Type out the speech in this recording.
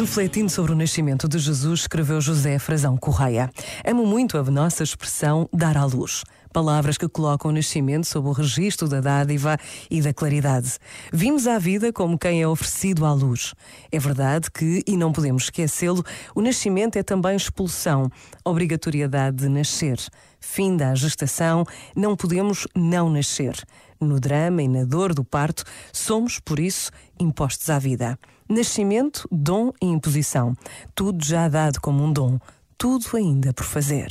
Refletindo sobre o nascimento de Jesus, escreveu José Frazão Correia. Amo muito a nossa expressão dar à luz. Palavras que colocam o nascimento sob o registro da dádiva e da claridade. Vimos à vida como quem é oferecido à luz. É verdade que, e não podemos esquecê-lo, o nascimento é também expulsão, obrigatoriedade de nascer. Fim da gestação, não podemos não nascer. No drama e na dor do parto, somos, por isso, impostos à vida. Nascimento, dom e imposição. Tudo já dado como um dom, tudo ainda por fazer.